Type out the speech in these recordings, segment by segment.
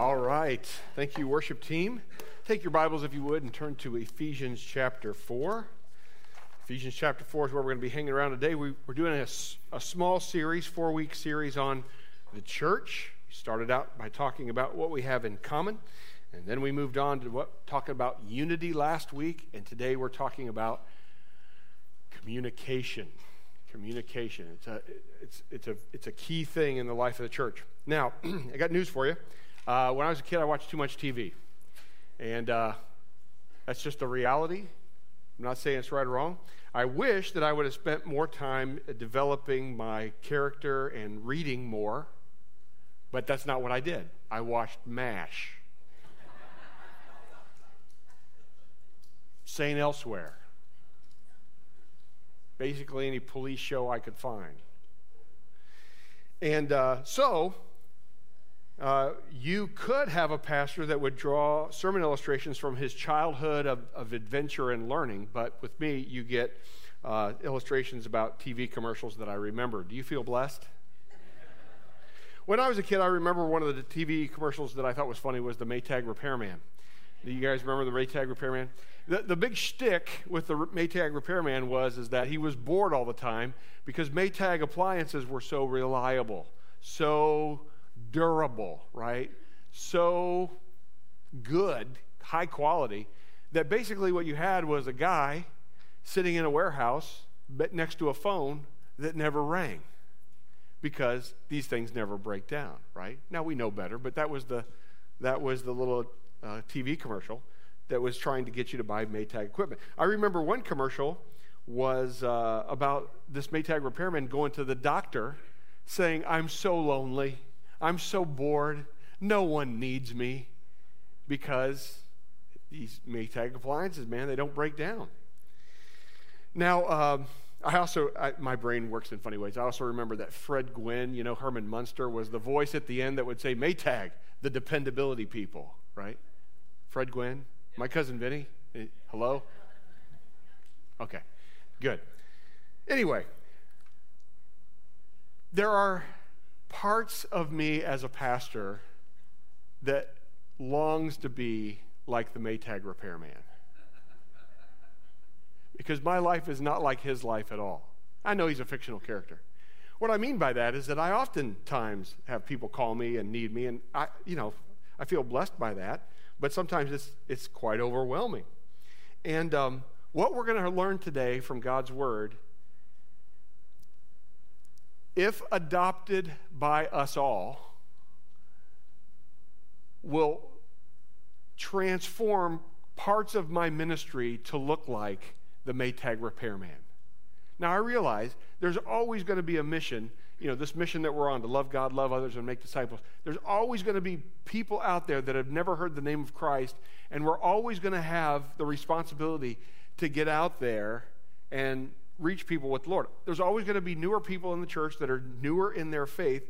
All right. Thank you, worship team. Take your Bibles, if you would, and turn to Ephesians chapter 4. Ephesians chapter 4 is where we're going to be hanging around today. We, are doing a, a small series, four week series on the church. We started out by talking about what we have in common, and then we moved on to what, talking about unity last week, and today we're talking about communication. Communication. It's a, it's, it's, a, it's a key thing in the life of the church. Now, I got news for you. Uh, when I was a kid, I watched too much TV. And uh, that's just a reality. I'm not saying it's right or wrong. I wish that I would have spent more time developing my character and reading more, but that's not what I did. I watched MASH. St. Elsewhere. Basically, any police show I could find. And uh, so, uh, you could have a pastor that would draw sermon illustrations from his childhood of, of adventure and learning, but with me, you get uh, illustrations about TV commercials that I remember. Do you feel blessed? when I was a kid, I remember one of the TV commercials that I thought was funny was the Maytag Repairman. Do you guys remember the Maytag Repairman? The, the big shtick with the Maytag Repairman was is that he was bored all the time because Maytag appliances were so reliable, so durable, right? So good, high quality, that basically what you had was a guy sitting in a warehouse next to a phone that never rang because these things never break down, right? Now we know better, but that was the, that was the little uh, TV commercial that was trying to get you to buy Maytag equipment. I remember one commercial was uh, about this Maytag repairman going to the doctor saying, I'm so lonely. I'm so bored. No one needs me because these Maytag appliances, man, they don't break down. Now, um, I also, I, my brain works in funny ways. I also remember that Fred Gwynne, you know, Herman Munster, was the voice at the end that would say, Maytag, the dependability people, right? Fred Gwynne? My cousin Vinny? Eh, hello? Okay, good. Anyway, there are parts of me as a pastor that longs to be like the Maytag repairman. Because my life is not like his life at all. I know he's a fictional character. What I mean by that is that I oftentimes have people call me and need me, and I, you know, I feel blessed by that, but sometimes it's, it's quite overwhelming. And um, what we're going to learn today from God's Word if adopted by us all, will transform parts of my ministry to look like the Maytag repairman. Now, I realize there's always going to be a mission, you know, this mission that we're on to love God, love others, and make disciples. There's always going to be people out there that have never heard the name of Christ, and we're always going to have the responsibility to get out there and reach people with the Lord. There's always going to be newer people in the church that are newer in their faith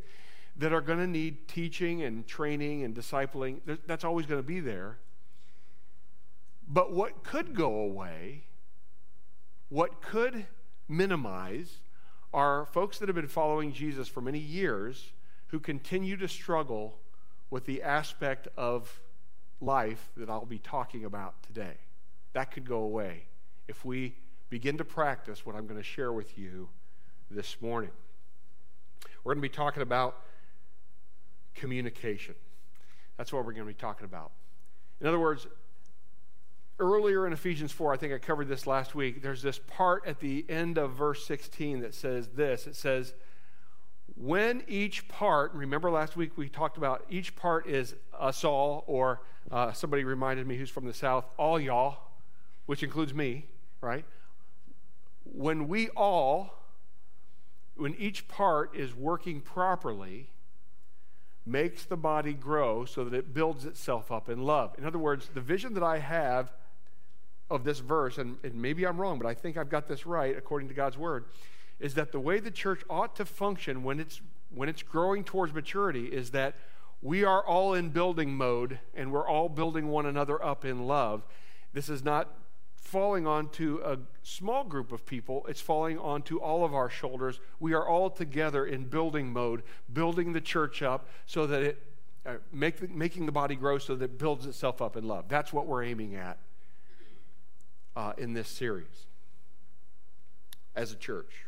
that are going to need teaching and training and discipling. That's always going to be there. But what could go away, what could minimize, are folks that have been following Jesus for many years who continue to struggle with the aspect of life that I'll be talking about today. That could go away if we begin to practice what I'm going to share with you this morning. We're going to be talking about communication. That's what we're going to be talking about. In other words, earlier in Ephesians 4, I think I covered this last week, there's this part at the end of verse 16 that says this it says, when each part, remember last week we talked about each part is us all, or uh, somebody reminded me who's from the South, all y'all, which includes me, right? When we all, when each part is working properly, makes the body grow so that it builds itself up in love. In other words, the vision that I have of this verse, and, and, maybe I'm wrong, but I think I've got this right according to God's word, is that the way the church ought to function when it's when it's growing towards maturity is that we are all in building mode and we're all building one another up in love. This is not falling onto a small group of people, it's falling onto all of our shoulders. We are all together in building mode, building the church up so that it uh, make the, making the body grow so that it builds itself up in love. That's what we're aiming at uh, in this series as a church.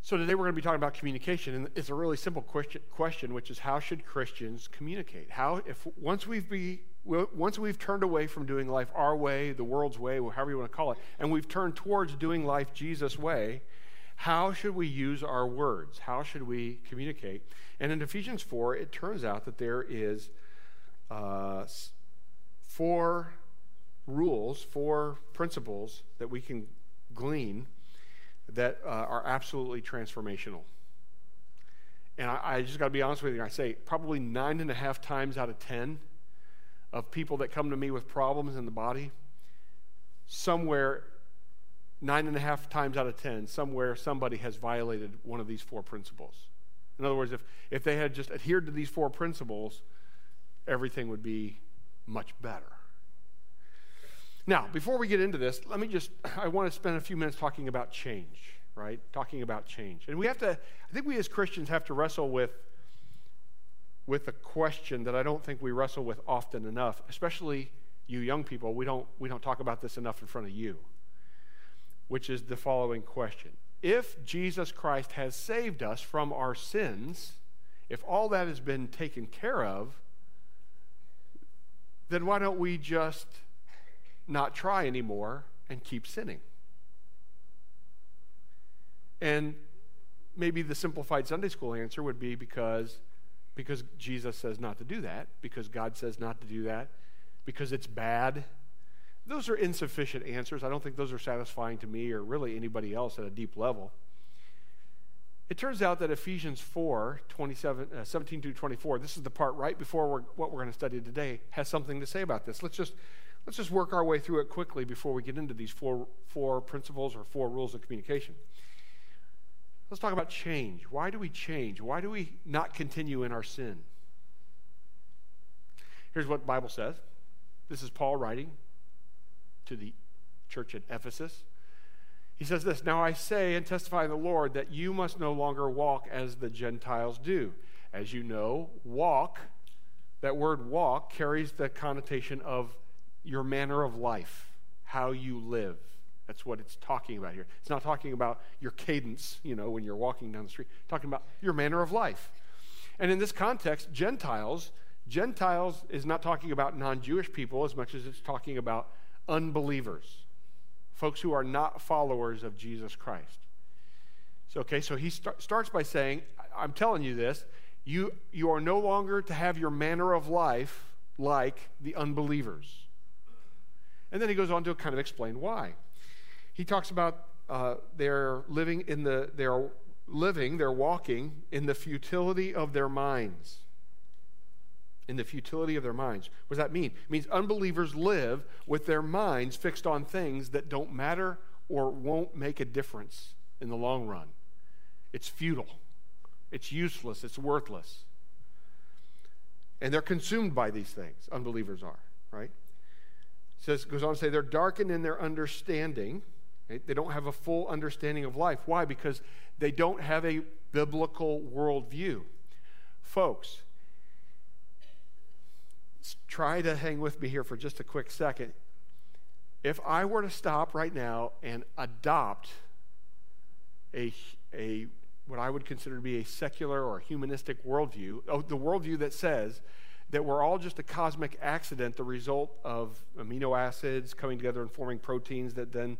So today we're going to be talking about communication, and it's a really simple question, question, which is how should Christians communicate? How, if once we've be once we've turned away from doing life our way, the world's way, however you want to call it, and we've turned towards doing life Jesus' way, how should we use our words? How should we communicate? And in Ephesians 4, it turns out that there is uh, four rules, four principles that we can glean that uh, are absolutely transformational. And I, I just got to be honest with you. I say probably nine and a half times out of ten of people that come to me with problems in the body, somewhere, nine and a half times out of ten, somewhere somebody has violated one of these four principles. In other words, if, if they had just adhered to these four principles, everything would be much better. Now, before we get into this, let me just, I want to spend a few minutes talking about change, right? Talking about change. And we have to, I think we as Christians have to wrestle with, with a question that I don't think we wrestle with often enough, especially you young people. We don't, we don't talk about this enough in front of you, which is the following question If Jesus Christ has saved us from our sins, if all that has been taken care of, then why don't we just not try anymore and keep sinning. And maybe the simplified Sunday school answer would be because because Jesus says not to do that, because God says not to do that, because it's bad. Those are insufficient answers. I don't think those are satisfying to me or really anybody else at a deep level. It turns out that Ephesians 4 27, uh, 17 to 24, this is the part right before we're, what we're going to study today, has something to say about this. Let's just Let's just work our way through it quickly before we get into these four, four principles or four rules of communication. Let's talk about change. Why do we change? Why do we not continue in our sin? Here's what the Bible says. This is Paul writing to the church at Ephesus. He says this Now I say and testify in the Lord that you must no longer walk as the Gentiles do. As you know, walk, that word walk carries the connotation of your manner of life, how you live. That's what it's talking about here. It's not talking about your cadence, you know, when you're walking down the street. It's talking about your manner of life. And in this context, Gentiles, Gentiles is not talking about non-Jewish people as much as it's talking about unbelievers, folks who are not followers of Jesus Christ. So, okay, so he start, starts by saying, I'm telling you this, you, you are no longer to have your manner of life like the unbelievers. And then he goes on to kind of explain why. He talks about uh, they're living in the, they're living, they're walking in the futility of their minds. In the futility of their minds. What does that mean? It means unbelievers live with their minds fixed on things that don't matter or won't make a difference in the long run. It's futile, it's useless, it's worthless. And they're consumed by these things, unbelievers are, right? it says, goes on to say, they're darkened in their understanding. Right? They don't have a full understanding of life. Why? Because they don't have a biblical worldview. Folks, try to hang with me here for just a quick second. If I were to stop right now and adopt a, a what I would consider to be a secular or humanistic worldview, oh, the worldview that says that we're all just a cosmic accident, the result of amino acids coming together and forming proteins that then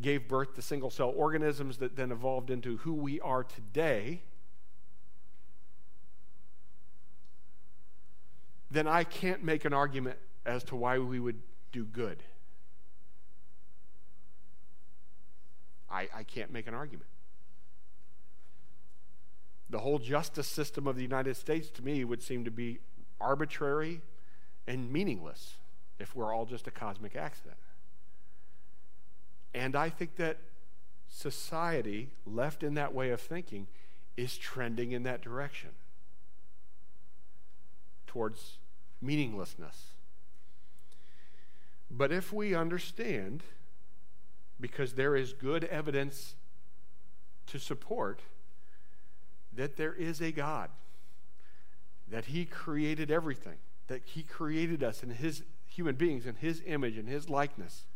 gave birth to single cell organisms that then evolved into who we are today, then I can't make an argument as to why we would do good. I, I can't make an argument. The whole justice system of the United States to me would seem to be arbitrary and meaningless if we're all just a cosmic accident. And I think that society, left in that way of thinking, is trending in that direction towards meaninglessness. But if we understand, because there is good evidence to support that there is a God that He created everything, that He created us in His human beings in His image and His likeness,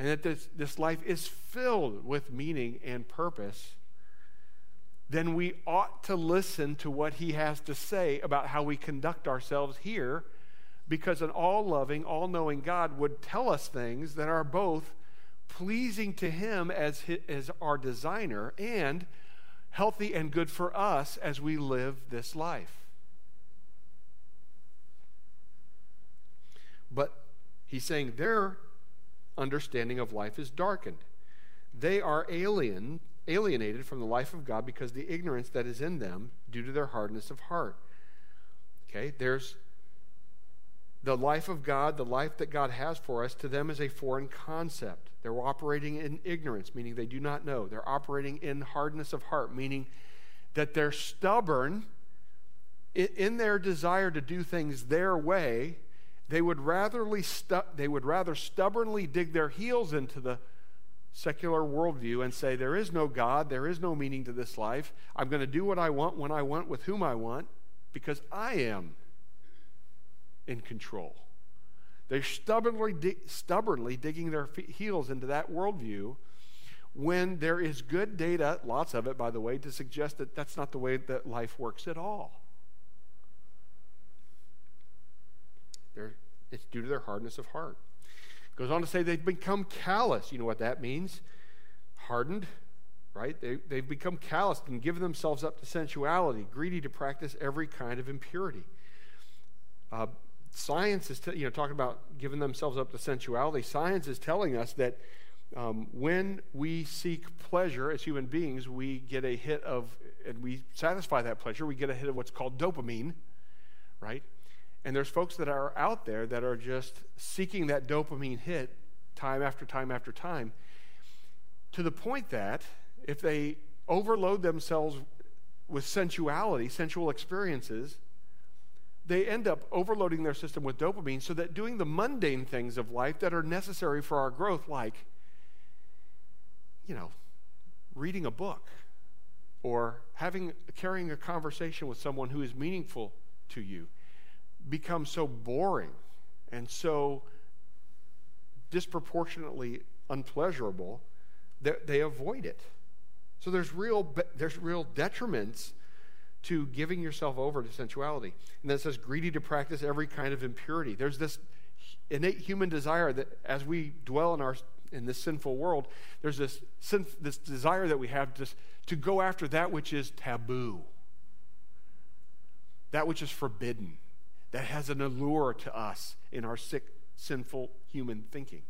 and that this, this life is filled with meaning and purpose, then we ought to listen to what He has to say about how we conduct ourselves here, because an all loving, all knowing God would tell us things that are both pleasing to Him as, his, as our designer and healthy and good for us as we live this life. But he's saying their understanding of life is darkened. They are alien, alienated from the life of God because the ignorance that is in them due to their hardness of heart. Okay, there's the life of God, the life that God has for us, to them is a foreign concept. They're operating in ignorance, meaning they do not know. They're operating in hardness of heart, meaning that they're stubborn in their desire to do things their way they would, ratherly stu- they would rather stubbornly dig their heels into the secular worldview and say, There is no God, there is no meaning to this life. I'm going to do what I want when I want with whom I want because I am in control. They're stubbornly, di- stubbornly digging their heels into that worldview when there is good data, lots of it, by the way, to suggest that that's not the way that life works at all. They're, it's due to their hardness of heart. Goes on to say they've become callous. You know what that means? Hardened, right? They, they've become calloused and given themselves up to sensuality, greedy to practice every kind of impurity. Uh, science is, t- you know, talking about giving themselves up to sensuality. Science is telling us that um, when we seek pleasure as human beings, we get a hit of, and we satisfy that pleasure, we get a hit of what's called dopamine, right? And there's folks that are out there that are just seeking that dopamine hit time after time after time to the point that if they overload themselves with sensuality, sensual experiences, they end up overloading their system with dopamine so that doing the mundane things of life that are necessary for our growth, like, you know, reading a book or having carrying a conversation with someone who is meaningful to you become so boring and so disproportionately unpleasurable that they avoid it. So there's real, there's real detriments to giving yourself over to sensuality. And then it says, greedy to practice every kind of impurity. There's this innate human desire that as we dwell in our in this sinful world, there's this, this desire that we have to, to go after that which is taboo, that which is forbidden that has an allure to us in our sick, sinful human thinking.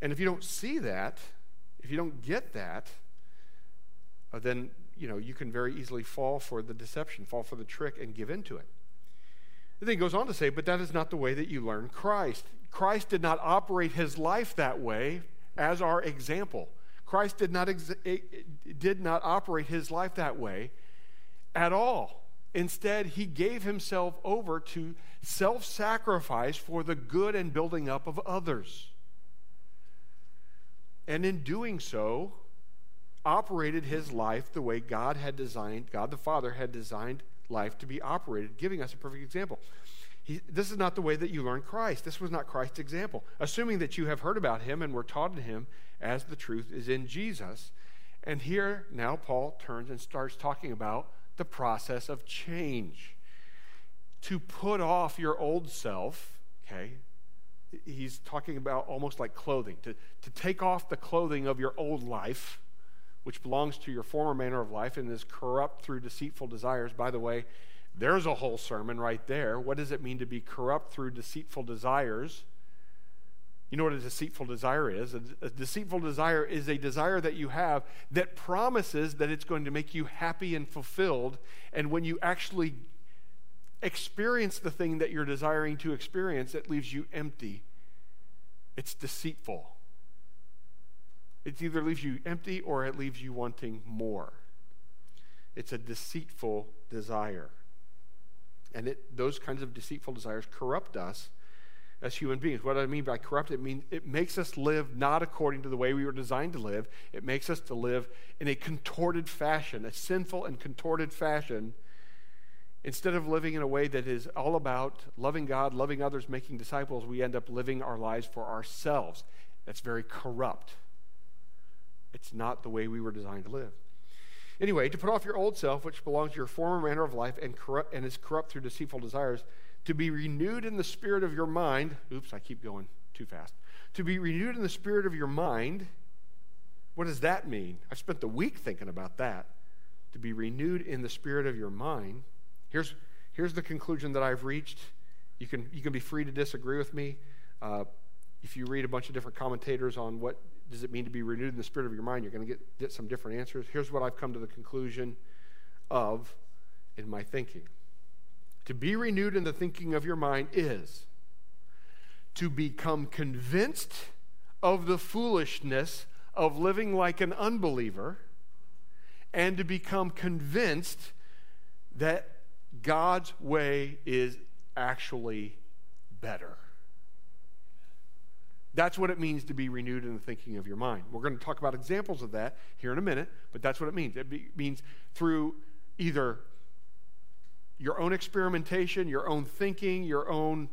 And if you don't see that, if you don't get that, uh, then you know you can very easily fall for the deception, fall for the trick, and give into it. And then he goes on to say, but that is not the way that you learn Christ. Christ did not operate his life that way as our example. Christ did not, ex- did not operate his life that way at all. Instead, he gave himself over to self sacrifice for the good and building up of others. And in doing so, operated his life the way God had designed, God the Father had designed life to be operated, giving us a perfect example. He, this is not the way that you learn Christ. This was not Christ's example. Assuming that you have heard about him and were taught in him as the truth is in Jesus. And here now Paul turns and starts talking about the process of change. To put off your old self, okay, he's talking about almost like clothing, to, to take off the clothing of your old life, which belongs to your former manner of life and is corrupt through deceitful desires. By the way, there's a whole sermon right there. What does it mean to be corrupt through deceitful desires? You know what a deceitful desire is? A, a, deceitful desire is a desire that you have that promises that it's going to make you happy and fulfilled. And when you actually experience the thing that you're desiring to experience, it leaves you empty. It's deceitful. It either leaves you empty or it leaves you wanting more. It's a deceitful desire. And it, those kinds of deceitful desires corrupt us as human beings. What do I mean by corrupt, it means it makes us live not according to the way we were designed to live. It makes us to live in a contorted fashion, a sinful and contorted fashion instead of living in a way that is all about loving God, loving others, making disciples, we end up living our lives for ourselves. That's very corrupt. It's not the way we were designed to live. Anyway, to put off your old self, which belongs to your former manner of life and, corrupt, and is corrupt through deceitful desires, to be renewed in the spirit of your mind. Oops, I keep going too fast. To be renewed in the spirit of your mind. What does that mean? I've spent the week thinking about that. To be renewed in the spirit of your mind. Here's, here's the conclusion that I've reached. You can, you can be free to disagree with me. Uh, if you read a bunch of different commentators on what does it mean to be renewed in the spirit of your mind, you're going to get, get some different answers. Here's what I've come to the conclusion of in my thinking. To be renewed in the thinking of your mind is to become convinced of the foolishness of living like an unbeliever and to become convinced that God's way is actually better. That's what it means to be renewed in the thinking of your mind. We're going to talk about examples of that here in a minute, but that's what it means. It be, means through either your own experimentation, your own thinking, your own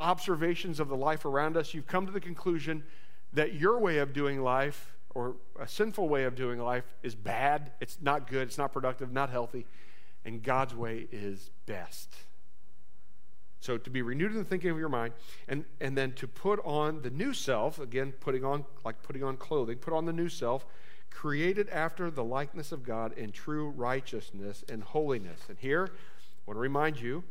observations of the life around us, you've come to the conclusion that your way of doing life or a sinful way of doing life is bad, it's not good, it's not productive, not healthy, and God's way is best. So to be renewed in the thinking of your mind, and, and then to put on the new self, again, putting on like putting on clothing, put on the new self, created after the likeness of God in true righteousness and holiness. And here, I want to remind you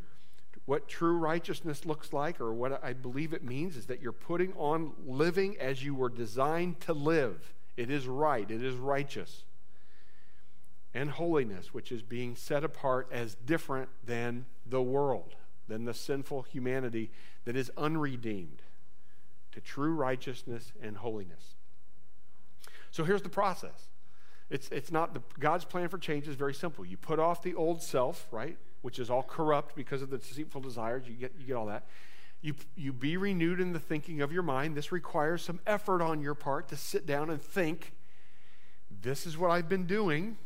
what true righteousness looks like, or what I believe it means, is that you're putting on living as you were designed to live. It is right, it is righteous. And holiness, which is being set apart as different than the world than the sinful humanity that is unredeemed to true righteousness and holiness. So here's the process. It's, it's not the, God's plan for change is very simple. You put off the old self, right, which is all corrupt because of the deceitful desires. You get, you get all that. You, you be renewed in the thinking of your mind. This requires some effort on your part to sit down and think this is what I've been doing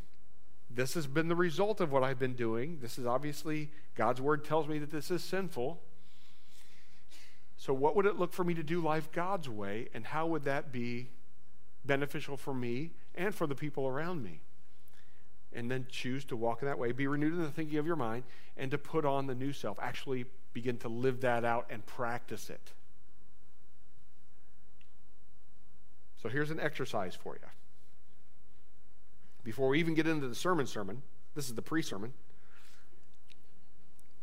this has been the result of what I've been doing. This is obviously, God's word tells me that this is sinful. So, what would it look for me to do life God's way, and how would that be beneficial for me and for the people around me? And then choose to walk in that way, be renewed in the thinking of your mind, and to put on the new self. Actually, begin to live that out and practice it. So, here's an exercise for you before we even get into the sermon sermon. This is the pre-sermon.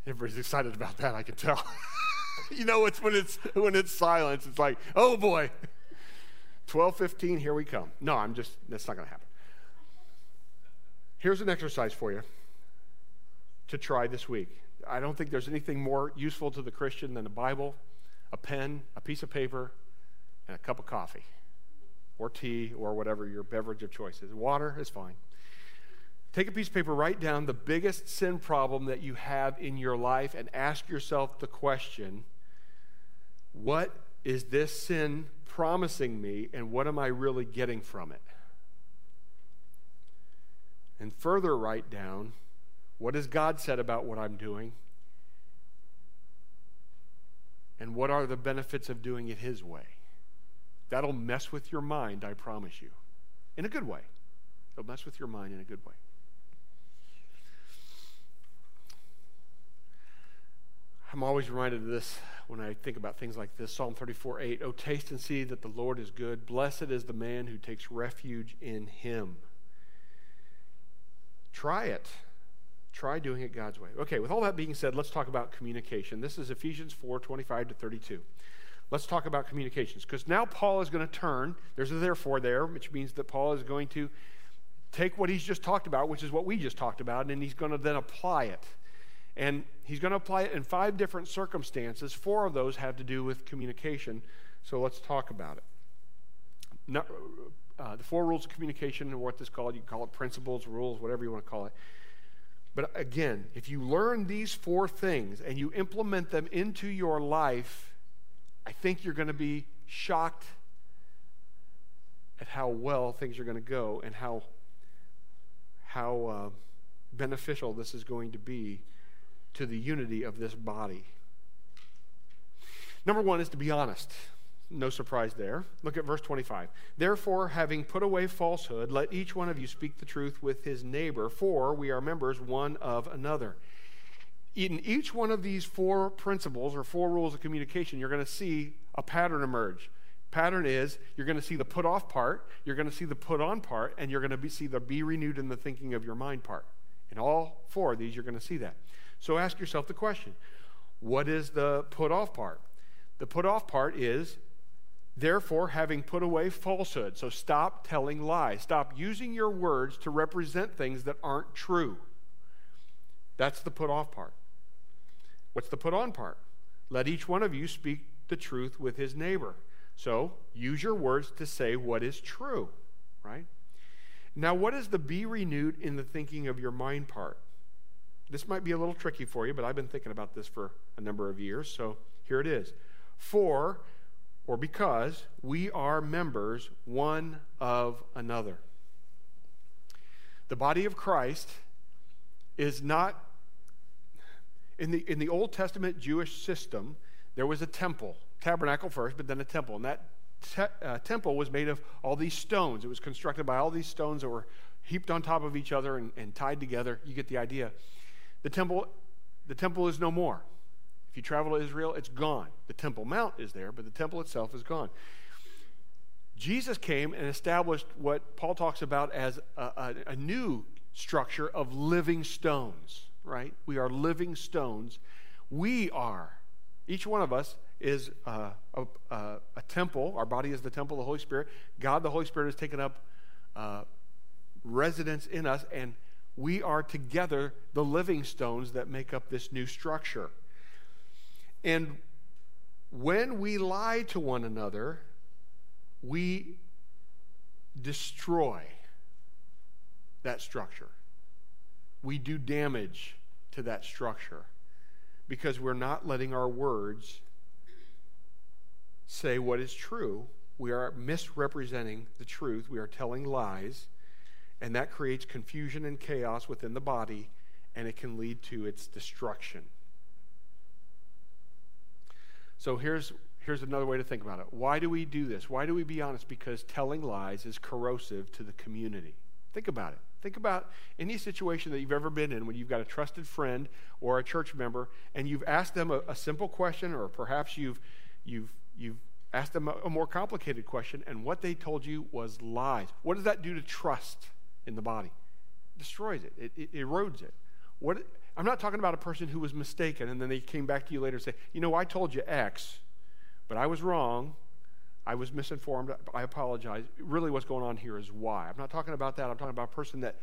Everybody's excited about that, I can tell. you know, it's when it's when it's silence, it's like, oh boy. 12:15, here we come. No, I'm just that's not going to happen. Here's an exercise for you to try this week. I don't think there's anything more useful to the Christian than a Bible, a pen, a piece of paper, and a cup of coffee or tea or whatever your beverage of choice is. Water is fine. Take a piece of paper, write down the biggest sin problem that you have in your life, and ask yourself the question what is this sin promising me, and what am I really getting from it? And further write down what has God said about what I'm doing, and what are the benefits of doing it His way. That'll mess with your mind, I promise you. In a good way. It'll mess with your mind in a good way. I'm always reminded of this when I think about things like this. Psalm 34 8. Oh, taste and see that the Lord is good. Blessed is the man who takes refuge in him. Try it. Try doing it God's way. Okay, with all that being said, let's talk about communication. This is Ephesians 4 25 to 32 let's talk about communications. Because now Paul is going to turn, there's a therefore there, which means that Paul is going to take what he's just talked about, which is what we just talked about, and he's going to then apply it. And he's going to apply it in five different circumstances. Four of those have to do with communication. So let's talk about it. Uh, the four rules of communication and what this called, you can call it principles, rules, whatever you want to call it. But again, if you learn these four things and you implement them into your life, I think you're going to be shocked at how well things are going to go and how, how uh, beneficial this is going to be to the unity of this body. Number one is to be honest. No surprise there. Look at verse 25. Therefore, having put away falsehood, let each one of you speak the truth with his neighbor, for we are members one of another. In each one of these four principles or four rules of communication, you're going to see a pattern emerge. Pattern is you're going to see the put off part, you're going to see the put on part, and you're going to be, see the be renewed in the thinking of your mind part. In all four of these, you're going to see that. So ask yourself the question what is the put off part? The put off part is, therefore, having put away falsehood. So stop telling lies. Stop using your words to represent things that aren't true. That's the put off part. What's the put on part? Let each one of you speak the truth with his neighbor. So use your words to say what is true, right? Now, what is the be renewed in the thinking of your mind part? This might be a little tricky for you, but I've been thinking about this for a number of years, so here it is. For, or because, we are members one of another. The body of Christ is not, in the, in the Old Testament Jewish system, there was a temple, tabernacle first, but then a temple. And that te- uh, temple was made of all these stones. It was constructed by all these stones that were heaped on top of each other and, and tied together. You get the idea. The temple, the temple is no more. If you travel to Israel, it's gone. The Temple Mount is there, but the temple itself is gone. Jesus came and established what Paul talks about as a, a, a new structure of living stones, right? We are living stones. We are, each one of us is uh, a, a, temple. Our body is the temple of the Holy Spirit. God, the Holy Spirit, has taken up uh, residence in us, and we are together the living stones that make up this new structure. And when we lie to one another, we destroy that structure. We do damage to that structure because we're not letting our words say what is true. We are misrepresenting the truth. We are telling lies. And that creates confusion and chaos within the body, and it can lead to its destruction. So here's, here's another way to think about it. Why do we do this? Why do we be honest? Because telling lies is corrosive to the community. Think about it. Think about any situation that you've ever been in when you've got a trusted friend or a church member and you've asked them a, a simple question, or perhaps you've, you've, you've asked them a, a more complicated question, and what they told you was lies. What does that do to trust in the body? Destroys it, it, it erodes it. What, I'm not talking about a person who was mistaken and then they came back to you later and say, you know, I told you X, but I was wrong. I was misinformed. I apologize. Really, what's going on here is why. I'm not talking about that. I'm talking about a person that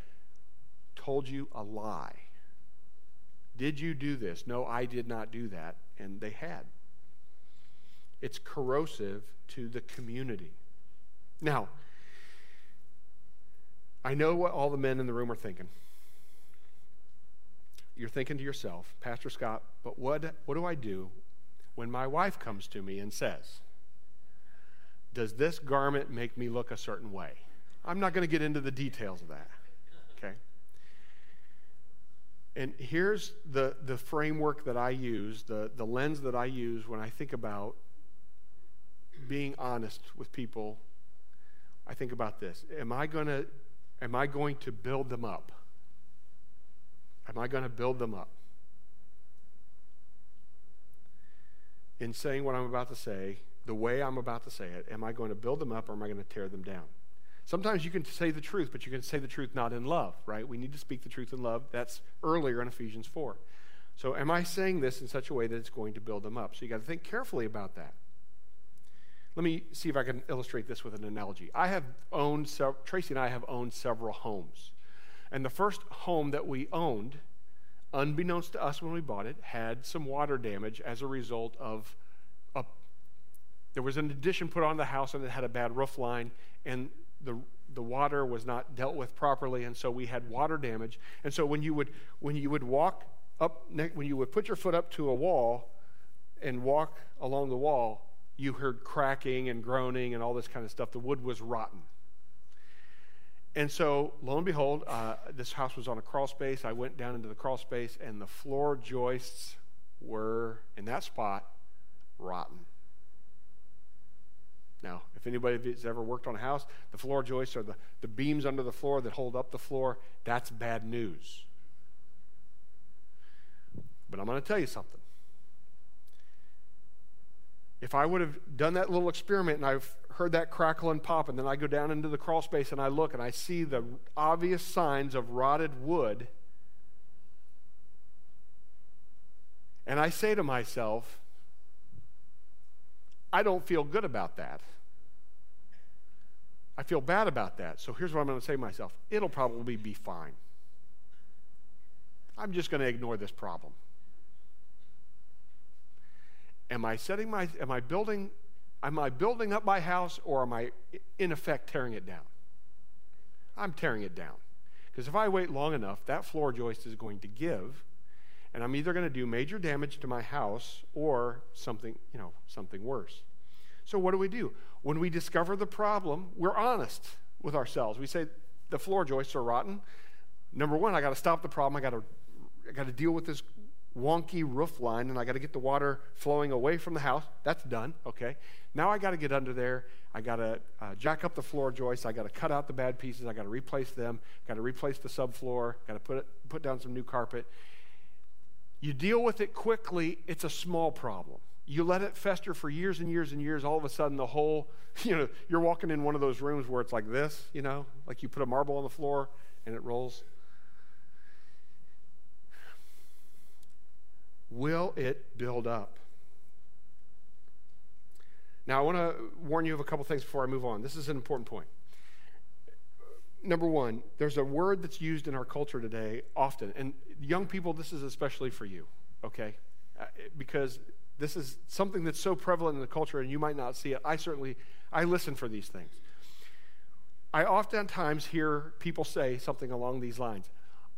told you a lie. Did you do this? No, I did not do that. And they had. It's corrosive to the community. Now, I know what all the men in the room are thinking you're thinking to yourself, Pastor Scott, but what, what do I do when my wife comes to me and says, Does this garment make me look a certain way? I'm not going to get into the details of that. Okay? And here's the, the framework that I use, the, the lens that I use when I think about being honest with people. I think about this. Am I going to am I going to build them up? Am I going to build them up? In saying what I'm about to say, the way I'm about to say it, am I going to build them up or am I going to tear them down? Sometimes you can say the truth, but you can say the truth not in love, right? We need to speak the truth in love. That's earlier in Ephesians 4. So, am I saying this in such a way that it's going to build them up? So, you got to think carefully about that. Let me see if I can illustrate this with an analogy. I have owned, Tracy and I have owned several homes. And the first home that we owned, unbeknownst to us when we bought it, had some water damage as a result of a, there was an addition put on the house and it had a bad roof line, and the the water was not dealt with properly, and so we had water damage. And so when you would when you would walk up when you would put your foot up to a wall and walk along the wall, you heard cracking and groaning and all this kind of stuff. The wood was rotten. And so, lo and behold, uh, this house was on a crawl space. I went down into the crawl space, and the floor joists were, in that spot, rotten. Now, if anybody has ever worked on a house, the floor joists are the, the beams under the floor that hold up the floor. That's bad news. But I'm going to tell you something. If I would have done that little experiment and I've heard that crackle and pop, and then I go down into the crawl space and I look and I see the obvious signs of rotted wood, and I say to myself, I don't feel good about that. I feel bad about that. So here's what I'm going to say to myself it'll probably be fine. I'm just going to ignore this problem. Am I setting my am I building am I building up my house or am I in effect tearing it down? I'm tearing it down. Because if I wait long enough, that floor joist is going to give and I'm either going to do major damage to my house or something, you know, something worse. So what do we do? When we discover the problem, we're honest with ourselves. We say the floor joists are rotten. Number 1, I got to stop the problem. I got to I got to deal with this wonky roof line and I got to get the water flowing away from the house. That's done, okay? Now I got to get under there. I got to uh, jack up the floor joists. I got to cut out the bad pieces. I got to replace them. Got to replace the subfloor. Got to put it, put down some new carpet. You deal with it quickly. It's a small problem. You let it fester for years and years and years. All of a sudden, the whole, you know, you're walking in one of those rooms where it's like this, you know, like you put a marble on the floor and it rolls. Will it build up? Now, I want to warn you of a couple things before I move on. This is an important point. Number one, there's a word that's used in our culture today often, and young people, this is especially for you, okay? Uh, because this is something that's so prevalent in the culture, and you might not see it. I certainly, I listen for these things. I oftentimes hear people say something along these lines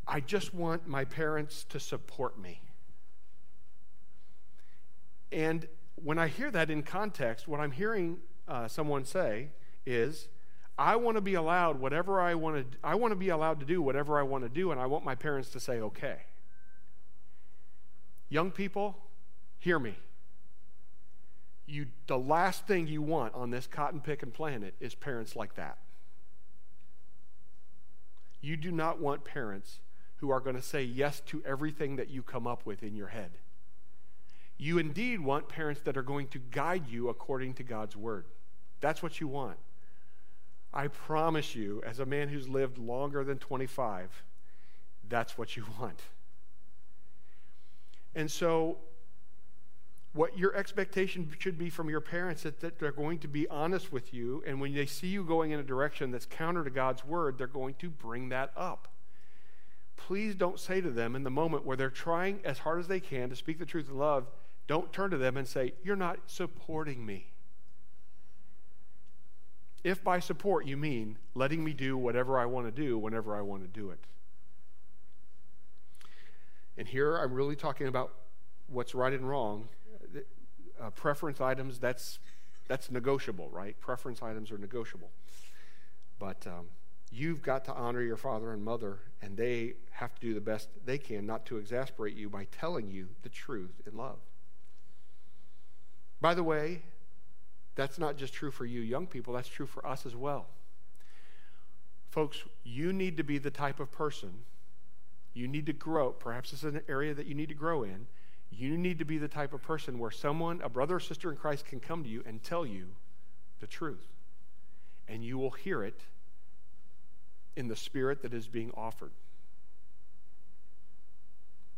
I just want my parents to support me. And when I hear that in context, what I'm hearing uh, someone say is, I want to be allowed whatever I want to I want to be allowed to do whatever I want to do and I want my parents to say okay. Young people, hear me. You the last thing you want on this cotton picking planet is parents like that. You do not want parents who are going to say yes to everything that you come up with in your head. You indeed want parents that are going to guide you according to God's word. That's what you want. I promise you, as a man who's lived longer than 25, that's what you want. And so, what your expectation should be from your parents is that they're going to be honest with you, and when they see you going in a direction that's counter to God's word, they're going to bring that up. Please don't say to them in the moment where they're trying as hard as they can to speak the truth in love, don't turn to them and say, You're not supporting me. If by support you mean letting me do whatever I want to do whenever I want to do it. And here I'm really talking about what's right and wrong. Uh, preference items, that's, that's negotiable, right? Preference items are negotiable. But um, you've got to honor your father and mother, and they have to do the best they can not to exasperate you by telling you the truth in love. By the way, that's not just true for you young people, that's true for us as well. Folks, you need to be the type of person, you need to grow. Perhaps it's an area that you need to grow in. You need to be the type of person where someone, a brother or sister in Christ, can come to you and tell you the truth. And you will hear it in the spirit that is being offered.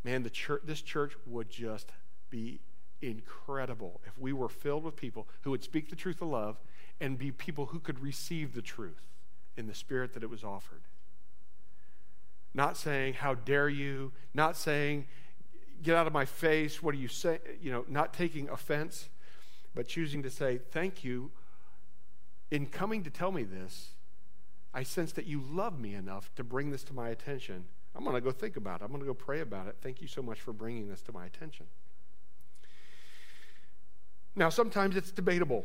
Man, the church, this church would just be incredible if we were filled with people who would speak the truth of love and be people who could receive the truth in the spirit that it was offered. Not saying, How dare you? Not saying, Get out of my face. What do you say? You know, not taking offense, but choosing to say, Thank you. In coming to tell me this, I sense that you love me enough to bring this to my attention. I'm going to go think about it. I'm going to go pray about it. Thank you so much for bringing this to my attention. Now, sometimes it's debatable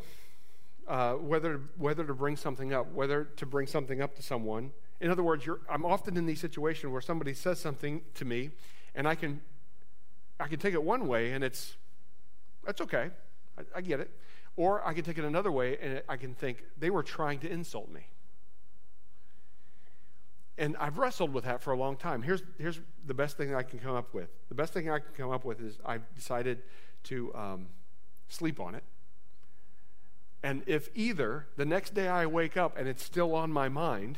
uh, whether, whether to bring something up, whether to bring something up to someone In other words, I'm often in these situations where somebody says something to me, and I can, I can take it one way, and it's, that's okay. I, I get it. Or I can take it another way, and I can think, they were trying to insult me. And I've wrestled with that for a long time. Here's, here's the best thing I can come up with. The best thing I can come up with is I've decided to um, sleep on it. And if either the next day I wake up and it's still on my mind,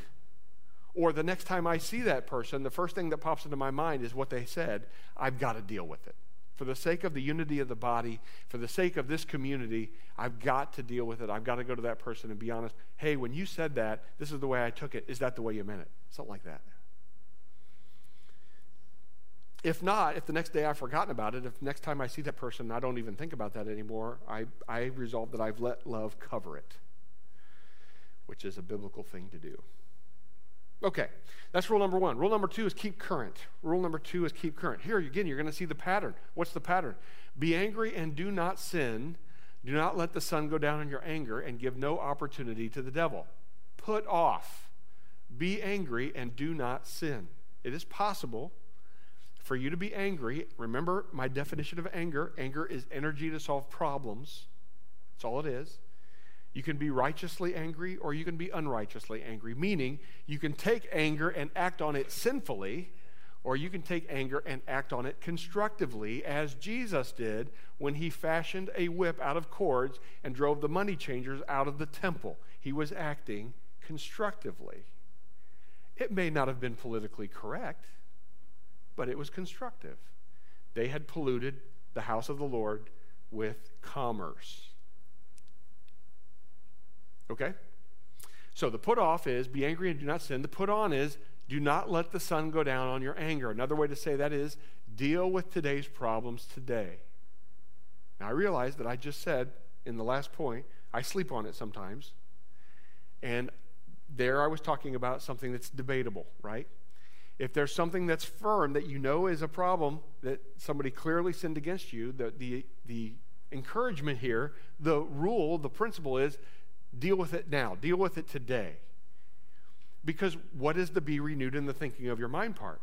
or the next time I see that person, the first thing that pops into my mind is what they said, I've got to deal with it. For the sake of the unity of the body, for the sake of this community, I've got to deal with it. I've got to go to that person and be honest. Hey, when you said that, this is the way I took it. Is that the way you meant it? Something like that. If not, if the next day I've forgotten about it, if next time I see that person I don't even think about that anymore, I, I resolve that I've let love cover it, which is a biblical thing to do. Okay, that's rule number one. Rule number two is keep current. Rule number two is keep current. Here, again, you're going to see the pattern. What's the pattern? Be angry and do not sin. Do not let the sun go down in your anger and give no opportunity to the devil. Put off. Be angry and do not sin. It is possible for you to be angry, remember my definition of anger anger is energy to solve problems. That's all it is. You can be righteously angry or you can be unrighteously angry, meaning you can take anger and act on it sinfully, or you can take anger and act on it constructively, as Jesus did when he fashioned a whip out of cords and drove the money changers out of the temple. He was acting constructively. It may not have been politically correct but it was constructive. They had polluted the house of the Lord with commerce. Okay? So the put off is be angry and do not sin. The put on is do not let the sun go down on your anger. Another way to say that is deal with today's problems today. Now I realize that I just said in the last point, I sleep on it sometimes. And there I was talking about something that's debatable, right? If there's something that's firm that you know is a problem, that somebody clearly sinned against you, the, the, the encouragement here, the rule, the principle is deal with it now, deal with it today. Because what is the be renewed in the thinking of your mind part?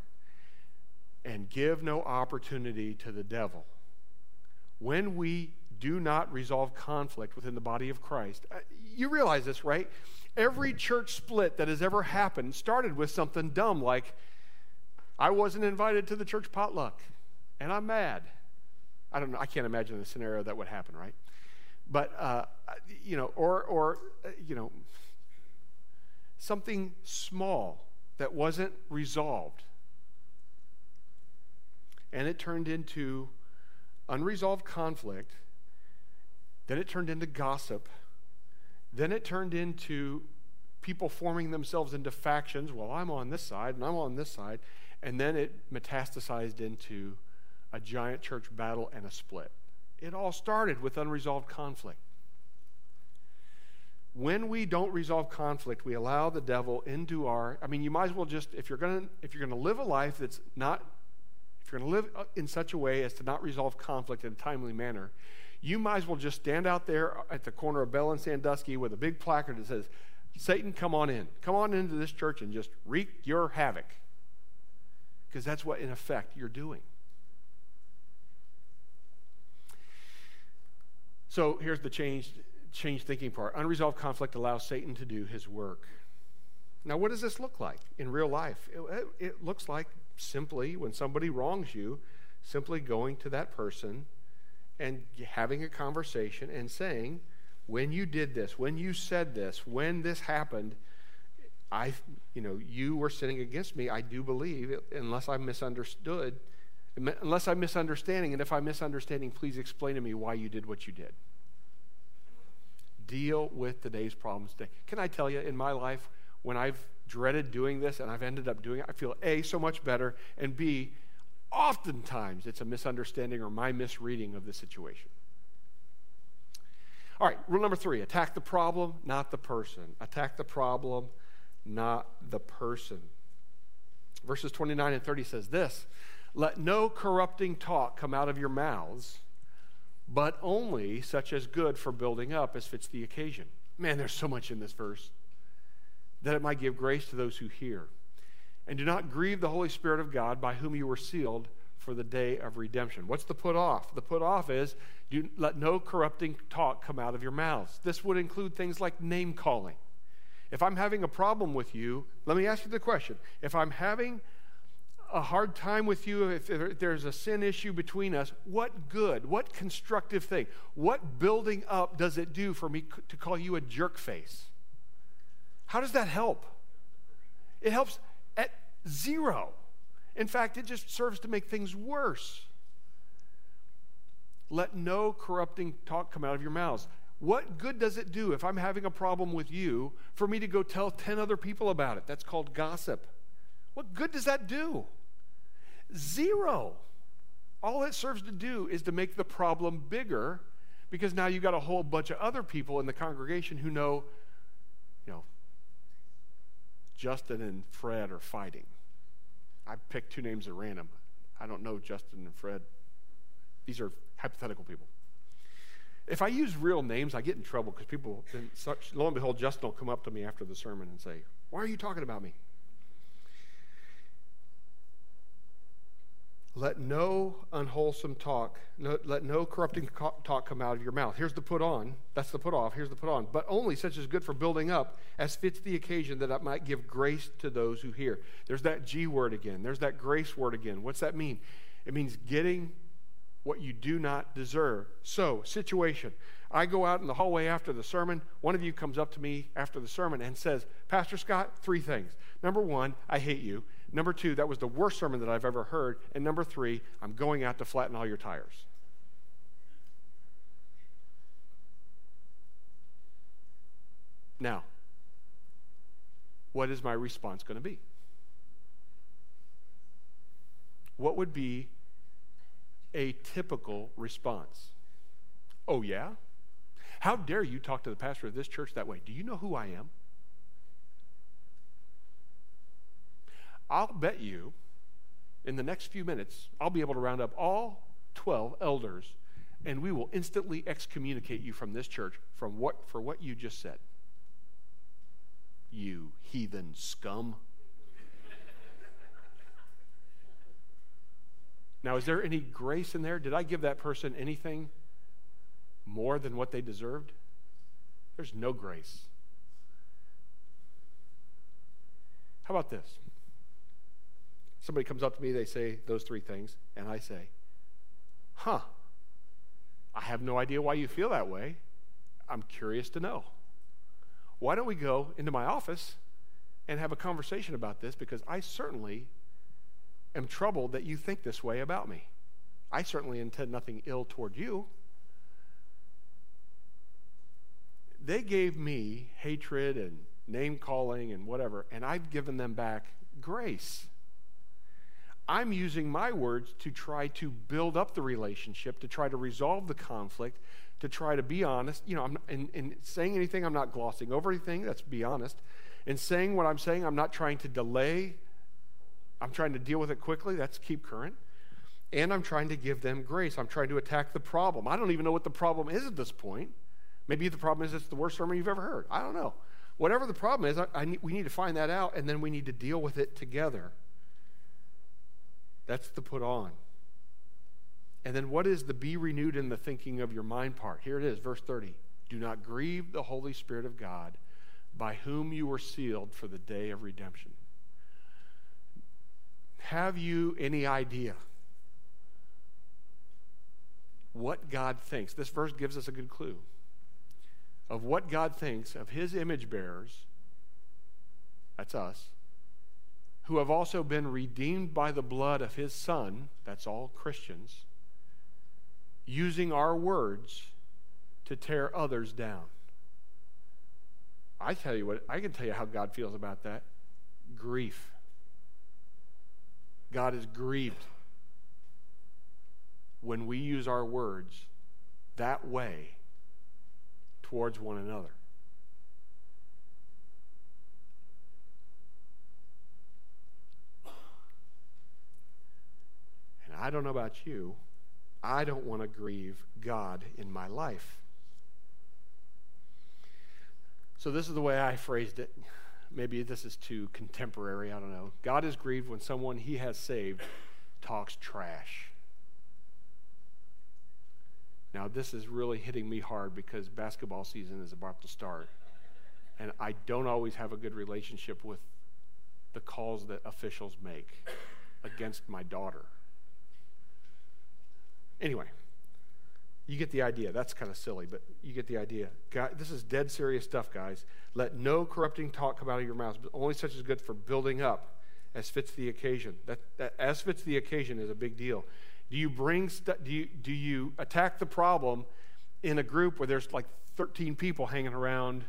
And give no opportunity to the devil. When we do not resolve conflict within the body of Christ, uh, you realize this, right? Every church split that has ever happened started with something dumb like, I wasn't invited to the church potluck, and I'm mad. I don't know. I can't imagine the scenario that would happen, right? But uh, you know, or or uh, you know, something small that wasn't resolved, and it turned into unresolved conflict. Then it turned into gossip. Then it turned into people forming themselves into factions. Well, I'm on this side and I'm on this side. And then it metastasized into a giant church battle and a split. It all started with unresolved conflict. When we don't resolve conflict, we allow the devil into our I mean, you might as well just if you're going to if you're going to live a life that's not if you're going to live uh, in such a way as to not resolve conflict in a timely manner, you might as well just stand out there at the corner of Bell and Sandusky with a big placard that says, Satan, come on in. Come on into this church and just wreak your havoc because that's what, in effect, you're doing. So here's the changed, changed thinking part. Unresolved conflict allows Satan to do his work. Now, what does this look like in real life? It, it looks like simply when somebody wrongs you, simply going to that person and having a conversation and saying, when you did this, when you said this, when this happened, I, you know, you were sinning against me. I do believe, unless I misunderstood, unless I'm misunderstanding, and if I'm misunderstanding, please explain to me why you did what you did. Deal with today's problems today. Can I tell you, in my life, when I've dreaded doing this and I've ended up doing it, I feel A, so much better, and B, oftentimes it's a misunderstanding or my misreading of the situation. All right, rule number three attack the problem, not the person. Attack the problem, not the person. Verses 29 and 30 says this Let no corrupting talk come out of your mouths, but only such as good for building up as fits the occasion. Man, there's so much in this verse. that it might give grace to those who hear. And do not grieve the Holy Spirit of God, by whom you were sealed for the day of redemption. What's the put off? The put off is do let no corrupting talk come out of your mouths. This would include things like name calling. If I'm having a problem with you, let me ask you the question. If I'm having a hard time with you, if there's a sin issue between us, what good, what constructive thing, what building up does it do for me to call you a jerk face? How does that help? It helps at zero. In fact, it just serves to make things worse. Let no corrupting talk come out of your mouths. What good does it do if I'm having a problem with you for me to go tell 10 other people about it? That's called gossip. What good does that do? Zero. All it serves to do is to make the problem bigger because now you've got a whole bunch of other people in the congregation who know, you know, Justin and Fred are fighting. I picked two names at random. I don't know Justin and Fred. These are hypothetical people. If I use real names, I get in trouble because people, such, lo and behold, Justin will come up to me after the sermon and say, Why are you talking about me? Let no unwholesome talk, no, let no corrupting talk come out of your mouth. Here's the put on. That's the put off. Here's the put on. But only such as good for building up, as fits the occasion, that I might give grace to those who hear. There's that G word again. There's that grace word again. What's that mean? It means getting what you do not deserve. So, situation. I go out in the hallway after the sermon. One of you comes up to me after the sermon and says, Pastor Scott, three things. Number one, I hate you. Number two, that was the worst sermon that I've ever heard. And number three, I'm going out to flatten all your tires. Now, what is my response going to be? What would be a typical response? Oh, yeah? How dare you talk to the pastor of this church that way? Do you know who I am? I'll bet you in the next few minutes, I'll be able to round up all 12 elders and we will instantly excommunicate you from this church from what, for what you just said. You heathen scum. Now, is there any grace in there? Did I give that person anything more than what they deserved? There's no grace. How about this? Somebody comes up to me, they say those three things, and I say, Huh, I have no idea why you feel that way. I'm curious to know. Why don't we go into my office and have a conversation about this? Because I certainly am troubled that you think this way about me. I certainly intend nothing ill toward you. They gave me hatred and name calling and whatever, and I've given them back grace. I'm using my words to try to build up the relationship, to try to resolve the conflict, to try to be honest. You know, I'm, in, in saying anything, I'm not glossing over anything. Let's be honest. In saying what I'm saying, I'm not trying to delay. I'm trying to deal with it quickly. That's keep current. And I'm trying to give them grace. I'm trying to attack the problem. I don't even know what the problem is at this point. Maybe the problem is it's the worst sermon you've ever heard. I don't know. Whatever the problem is, I, I, we need to find that out, and then we need to deal with it together. That's the put on. And then what is the be renewed in the thinking of your mind part? Here it is, verse 30. Do not grieve the Holy Spirit of God, by whom you were sealed for the day of redemption. Have you any idea what God thinks? This verse gives us a good clue of what God thinks of his image bearers. That's us who have also been redeemed by the blood of his Son, that's all Christians, using our words to tear others down. I tell you what, I can tell you how God feels about that grief. God is grieved when we use our words that way towards one another. And I don't know about you, I don't want to grieve God in my life. So, this is the way I phrased it. Maybe this is too contemporary, I don't know. God is grieved when someone he has saved talks trash. Now, this is really hitting me hard because basketball season is about to start. And I don't always have a good relationship with the calls that officials make against my daughter. Anyway, you get the idea. That's kind of silly, but you get the idea. God, this is dead serious stuff, guys. Let no corrupting talk come out of your mouths, but only such as good for building up as fits the occasion. That, that as fits the occasion is a big deal. Do you bring do you do you attack the problem in a group where there's like 13 people hanging around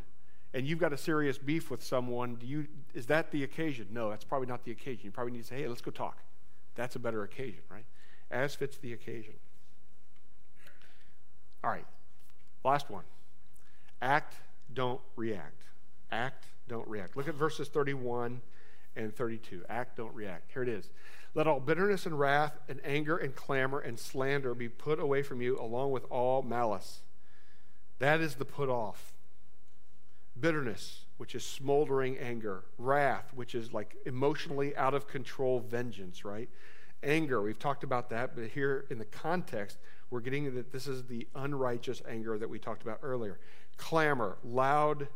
and you've got a serious beef with someone? Do you is that the occasion? No, that's probably not the occasion. You probably need to say, "Hey, let's go talk." That's a better occasion, right? As fits the occasion. All right. Last one. Act, don't react. Act, don't react. Look at verses 31 and 32. Act, don't react. Here it is. Let all bitterness and wrath and anger and clamor and slander be put away from you, along with all malice. That is the put off. Bitterness, which is smoldering anger. Wrath, which is like emotionally out of control vengeance, right? Anger, we've talked about that, but here in the context, we're getting that this is the unrighteous anger that we talked about earlier. Clamor, loud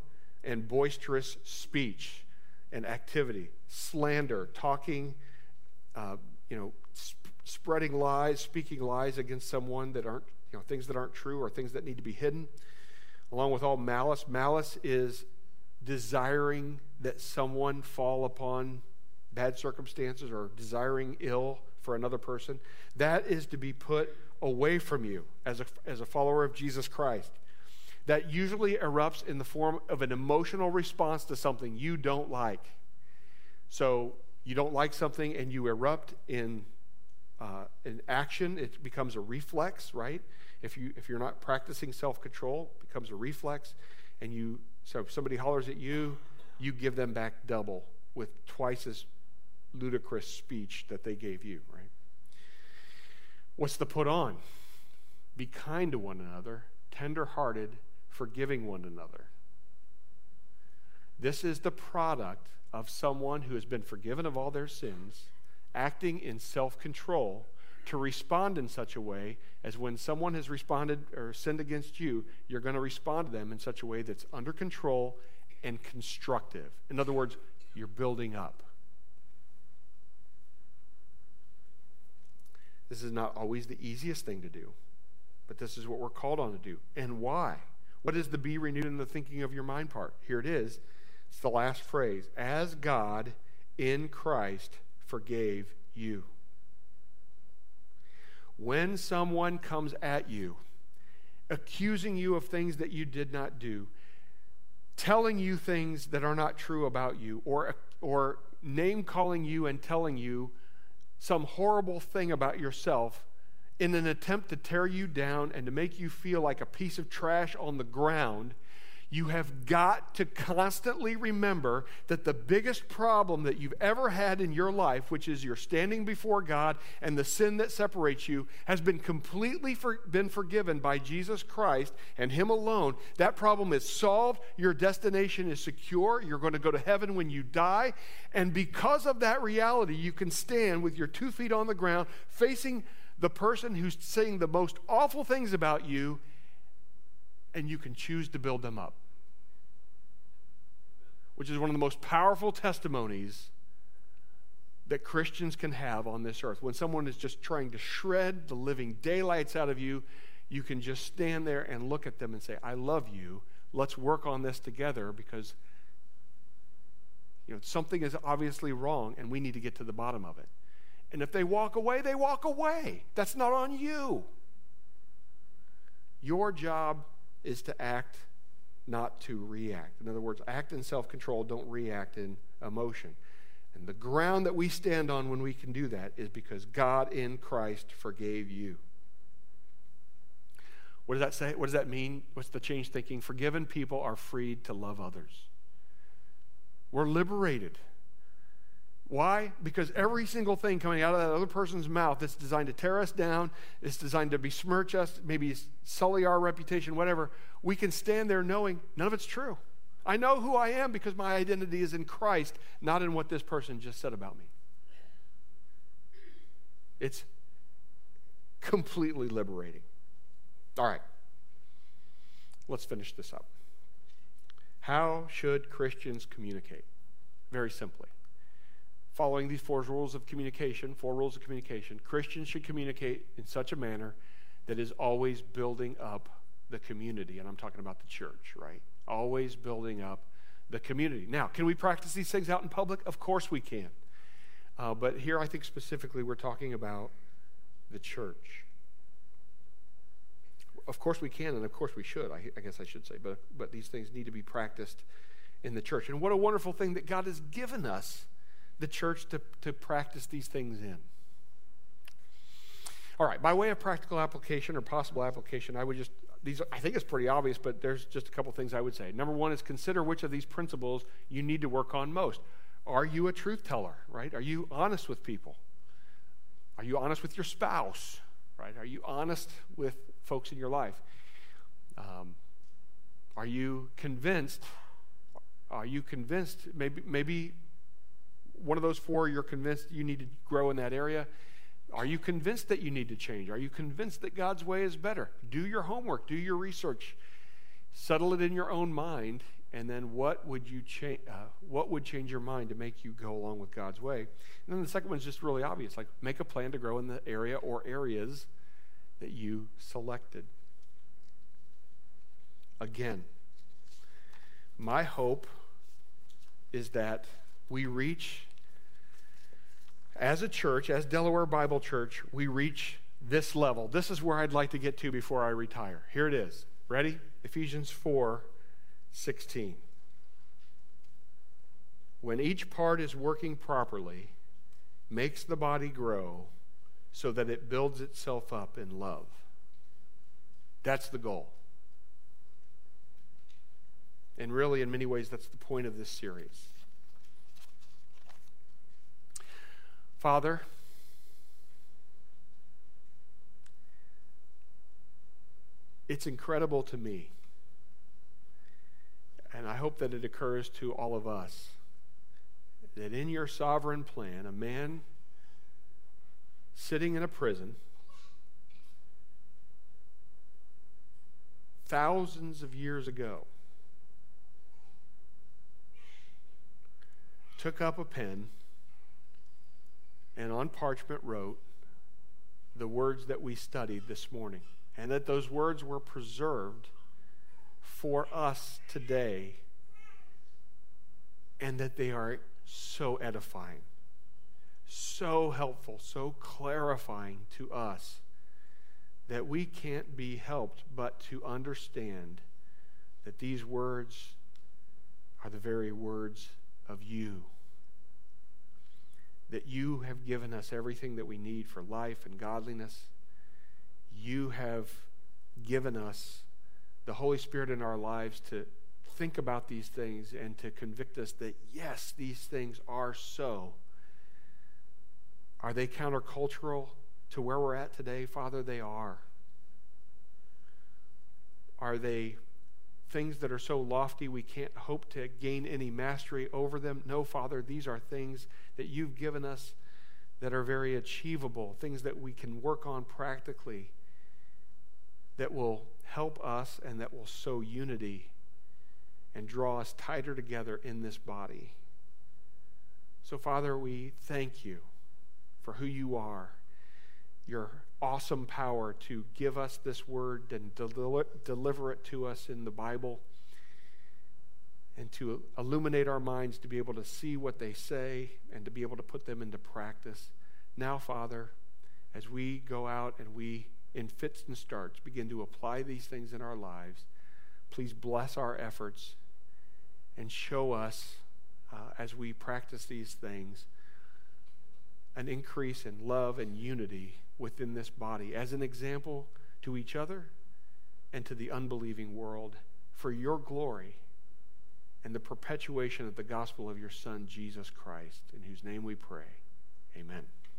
and boisterous speech and activity. Slander, talking uh, you know, sp- spreading lies, speaking lies against someone that aren't, you know, things that aren't true or things that need to be hidden, along with all malice. Malice is desiring that someone fall upon bad circumstances or desiring ill for another person. That is to be put away from you as a, as a follower of Jesus Christ. That usually erupts in the form of an emotional response to something you don't like. So you don't like something and you erupt in, uh, in action, it becomes a reflex, right? If, you, if you're not practicing self control, it becomes a reflex. And you, so if somebody hollers at you, you give them back double with twice as ludicrous speech that they gave you? What's the put on? Be kind to one another, tender hearted, forgiving one another. This is the product of someone who has been forgiven of all their sins, acting in self control to respond in such a way as when someone has responded or sinned against you, you're going to respond to them in such a way that's under control and constructive. In other words, you're building up. This is not always the easiest thing to do, but this is what we're called on to do. And why? What is the be renewed in the thinking of your mind part? Here it is it's the last phrase. As God in Christ forgave you. When someone comes at you, accusing you of things that you did not do, telling you things that are not true about you, or, or name calling you and telling you some horrible thing about yourself in an attempt to tear you down and to make you feel like a piece of trash on the ground, you have got to constantly remember that the biggest problem that you've ever had in your life, which is you're standing before God and the sin that separates you, has been completely for, been forgiven by Jesus Christ and Him alone. That problem is solved. Your destination is secure. You're going to go to heaven when you die. And because of that reality, you can stand with your two feet on the ground facing the person who's saying the most awful things about you, and you can choose to build them up which is one of the most powerful testimonies that Christians can have on this earth. When someone is just trying to shred the living daylights out of you, you can just stand there and look at them and say, I love you. Let's work on this together because you know, something is obviously wrong and we need to get to the bottom of it. And if they walk away, they walk away. That's not on you. Your job is to act not to react. In other words, act in self control, don't react in emotion. And the ground that we stand on when we can do that is because God in Christ forgave you. What does that say? What does that mean? What's the change thinking? Forgiven people are freed to love others. We're liberated. Why? Because every single thing coming out of that other person's mouth that's designed to tear us down, it's designed to besmirch us, maybe sully our reputation, whatever, we can stand there knowing none of it's true. I know who I am because my identity is in Christ, not in what this person just said about me. It's completely liberating. All right, let's finish this up. How should Christians communicate? Very simply. Following these four rules of communication, four rules of communication, Christians should communicate in such a manner that is always building up the community. And I'm talking about the church, right? Always building up the community. Now, can we practice these things out in public? Of course we can. Uh, but here I think specifically we're talking about the church. Of course we can, and of course we should, I, I guess I should say, but, but these things need to be practiced in the church. And what a wonderful thing that God has given us, the church, to, to practice these things in. All right, by way of practical application or possible application, I would just, these, I think it's pretty obvious, but there's just a couple things I would say. Number one is consider which of these principles you need to work on most. Are you a truth teller, right? Are you honest with people? Are you honest with your spouse, right? Are you honest with folks in your life? Um, are you convinced? Are you convinced? Maybe, maybe one of those four, you're convinced you need to grow in that area. Are you convinced that you need to change? Are you convinced that God's way is better? Do your homework, do your research, settle it in your own mind, and then what would you change? Uh, what would change your mind to make you go along with God's way? And then the second one is just really obvious: like make a plan to grow in the area or areas that you selected. Again, my hope is that we reach as a church, as Delaware Bible Church, we reach this level. This is where I'd like to get to before I retire. Here it is. Ready? Ephesians 4 16. When each part is working properly, makes the body grow so that it builds itself up in love. That's the goal. And really, in many ways, that's the point of this series. Father, it's incredible to me, and I hope that it occurs to all of us, that in your sovereign plan, a man sitting in a prison, thousands of years ago, took up a pen and on parchment wrote the words that we studied this morning, and that those words were preserved for us today, and that they are so edifying, so helpful, so clarifying to us that we can't be helped but to understand that these words are the very words of you that you have given us everything that we need for life and godliness. You have given us the Holy Spirit in our lives to think about these things and to convict us that, yes, these things are so. Are they countercultural to where we're at today? Father, they are. Are they things that are so lofty we can't hope to gain any mastery over them. No, Father, these are things that you've given us that are very achievable, things that we can work on practically, that will help us and that will sow unity and draw us tighter together in this body. So, Father, we thank you for who you are, your awesome power to give us this word and del- deliver it to us in the Bible and to illuminate our minds to be able to see what they say and to be able to put them into practice. Now, Father, as we go out and we, in fits and starts, begin to apply these things in our lives, please bless our efforts and show us uh, as we practice these things an increase in love and unity within this body as an example to each other and to the unbelieving world for your glory and the perpetuation of the gospel of your Son, Jesus Christ, in whose name we pray. Amen.